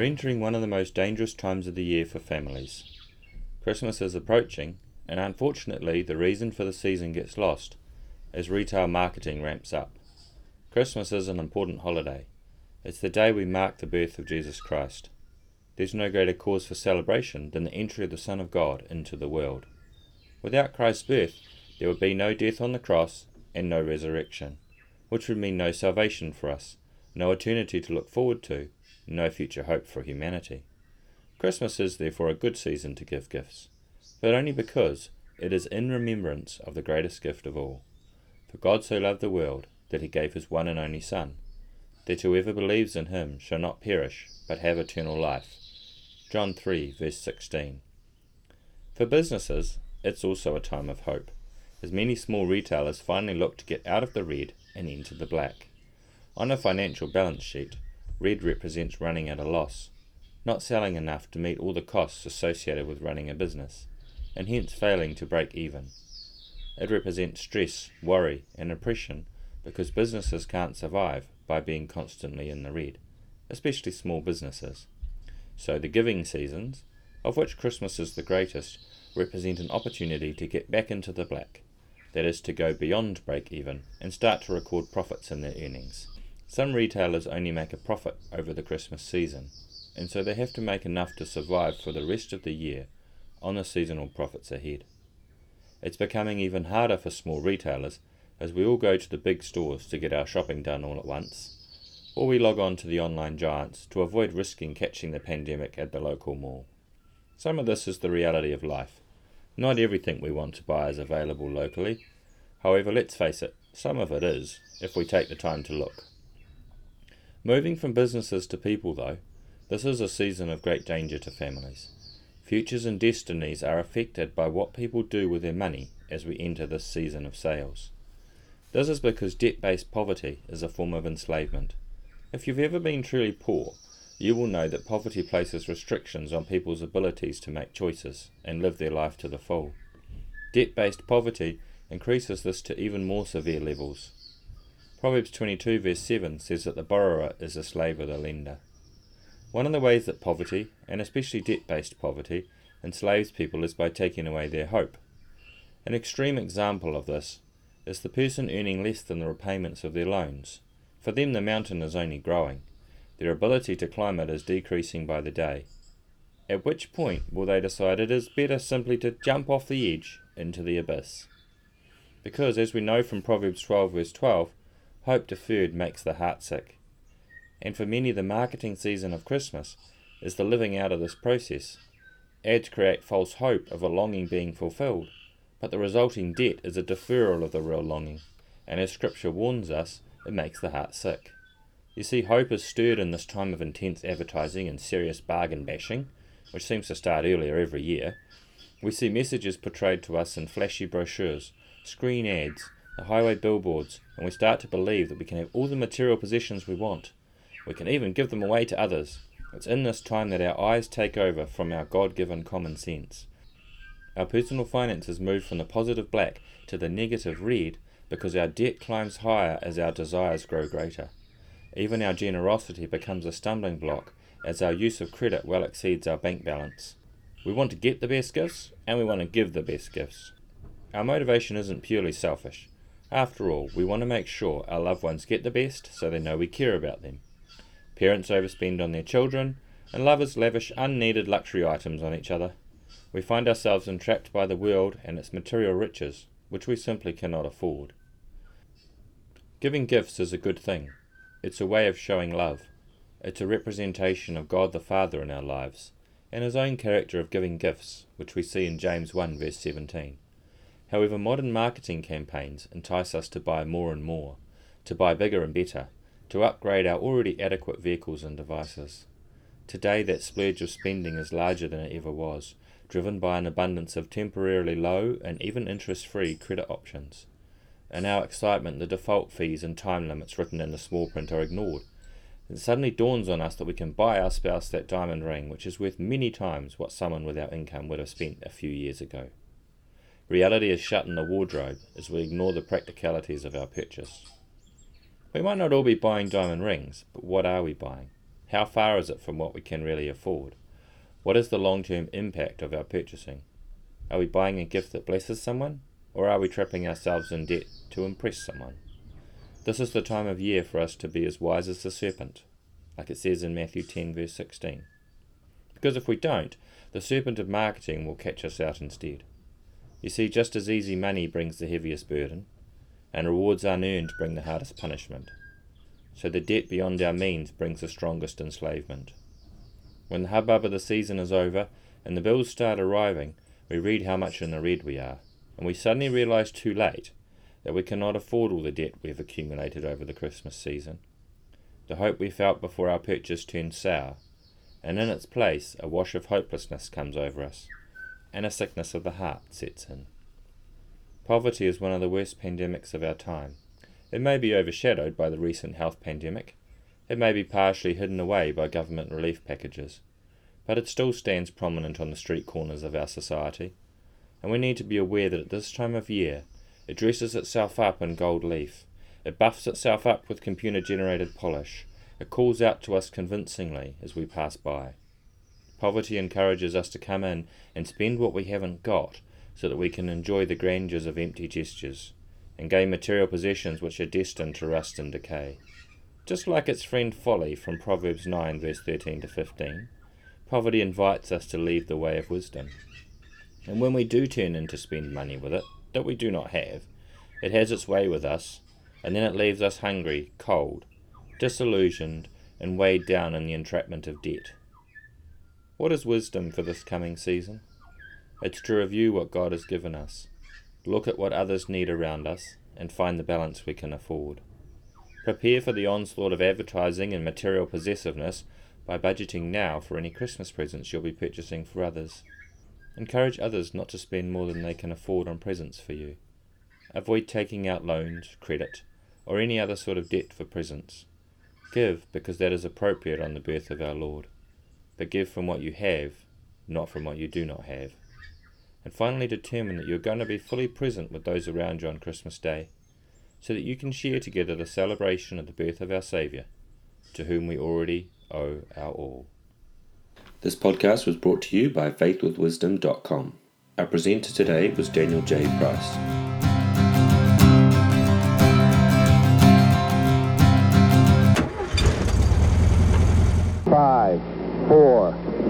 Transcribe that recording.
are entering one of the most dangerous times of the year for families. Christmas is approaching, and unfortunately, the reason for the season gets lost as retail marketing ramps up. Christmas is an important holiday. It's the day we mark the birth of Jesus Christ. There's no greater cause for celebration than the entry of the Son of God into the world. Without Christ's birth, there would be no death on the cross and no resurrection, which would mean no salvation for us, no eternity to look forward to, no future hope for humanity. Christmas is therefore a good season to give gifts, but only because it is in remembrance of the greatest gift of all. For God so loved the world that he gave his one and only Son, that whoever believes in him shall not perish, but have eternal life. John 3, verse 16. For businesses, it's also a time of hope, as many small retailers finally look to get out of the red and into the black. On a financial balance sheet, red represents running at a loss, not selling enough to meet all the costs associated with running a business, and hence failing to break even. It represents stress, worry, and oppression because businesses can't survive by being constantly in the red, especially small businesses. So the giving seasons, of which Christmas is the greatest, represent an opportunity to get back into the black, that is, to go beyond break even and start to record profits in their earnings. Some retailers only make a profit over the Christmas season, and so they have to make enough to survive for the rest of the year on the seasonal profits ahead. It's becoming even harder for small retailers as we all go to the big stores to get our shopping done all at once, or we log on to the online giants to avoid risking catching the pandemic at the local mall. Some of this is the reality of life. Not everything we want to buy is available locally. However, let's face it, some of it is, if we take the time to look. Moving from businesses to people, though, this is a season of great danger to families. Futures and destinies are affected by what people do with their money as we enter this season of sales. This is because debt based poverty is a form of enslavement. If you've ever been truly poor, you will know that poverty places restrictions on people's abilities to make choices and live their life to the full. Debt based poverty increases this to even more severe levels. Proverbs 22, verse 7 says that the borrower is a slave of the lender. One of the ways that poverty, and especially debt based poverty, enslaves people is by taking away their hope. An extreme example of this is the person earning less than the repayments of their loans. For them, the mountain is only growing, their ability to climb it is decreasing by the day. At which point will they decide it is better simply to jump off the edge into the abyss? Because, as we know from Proverbs 12, verse 12, Hope deferred makes the heart sick. And for many, the marketing season of Christmas is the living out of this process. Ads create false hope of a longing being fulfilled, but the resulting debt is a deferral of the real longing, and as Scripture warns us, it makes the heart sick. You see, hope is stirred in this time of intense advertising and serious bargain bashing, which seems to start earlier every year. We see messages portrayed to us in flashy brochures, screen ads, the highway billboards, and we start to believe that we can have all the material possessions we want. We can even give them away to others. It's in this time that our eyes take over from our God given common sense. Our personal finances move from the positive black to the negative red because our debt climbs higher as our desires grow greater. Even our generosity becomes a stumbling block as our use of credit well exceeds our bank balance. We want to get the best gifts and we want to give the best gifts. Our motivation isn't purely selfish. After all, we want to make sure our loved ones get the best so they know we care about them. Parents overspend on their children, and lovers lavish unneeded luxury items on each other. We find ourselves entrapped by the world and its material riches, which we simply cannot afford. Giving gifts is a good thing. It's a way of showing love. It's a representation of God the Father in our lives, and his own character of giving gifts, which we see in James 1 verse 17. However, modern marketing campaigns entice us to buy more and more, to buy bigger and better, to upgrade our already adequate vehicles and devices. Today, that splurge of spending is larger than it ever was, driven by an abundance of temporarily low and even interest free credit options. In our excitement, the default fees and time limits written in the small print are ignored. It suddenly dawns on us that we can buy our spouse that diamond ring, which is worth many times what someone with our income would have spent a few years ago. Reality is shut in the wardrobe as we ignore the practicalities of our purchase. We might not all be buying diamond rings, but what are we buying? How far is it from what we can really afford? What is the long term impact of our purchasing? Are we buying a gift that blesses someone, or are we trapping ourselves in debt to impress someone? This is the time of year for us to be as wise as the serpent, like it says in Matthew 10, verse 16. Because if we don't, the serpent of marketing will catch us out instead. You see, just as easy money brings the heaviest burden, and rewards unearned bring the hardest punishment, so the debt beyond our means brings the strongest enslavement. When the hubbub of the season is over and the bills start arriving, we read how much in the red we are, and we suddenly realize too late that we cannot afford all the debt we have accumulated over the Christmas season. The hope we felt before our purchase turns sour, and in its place a wash of hopelessness comes over us, and a sickness of the heart sets in. Poverty is one of the worst pandemics of our time. It may be overshadowed by the recent health pandemic. It may be partially hidden away by government relief packages. But it still stands prominent on the street corners of our society. And we need to be aware that at this time of year, it dresses itself up in gold leaf. It buffs itself up with computer generated polish. It calls out to us convincingly as we pass by. Poverty encourages us to come in and spend what we haven't got so that we can enjoy the grandeurs of empty gestures and gain material possessions which are destined to rust and decay. Just like its friend folly from Proverbs 9, verse 13 to 15, poverty invites us to leave the way of wisdom. And when we do turn in to spend money with it, that we do not have, it has its way with us, and then it leaves us hungry, cold, disillusioned, and weighed down in the entrapment of debt. What is wisdom for this coming season? It's to review what God has given us, look at what others need around us, and find the balance we can afford. Prepare for the onslaught of advertising and material possessiveness by budgeting now for any Christmas presents you'll be purchasing for others. Encourage others not to spend more than they can afford on presents for you. Avoid taking out loans, credit, or any other sort of debt for presents. Give because that is appropriate on the birth of our Lord. But give from what you have, not from what you do not have and finally determine that you're going to be fully present with those around you on Christmas Day, so that you can share together the celebration of the birth of our Saviour, to whom we already owe our all. This podcast was brought to you by faithwithwisdom.com. Our presenter today was Daniel J. Price.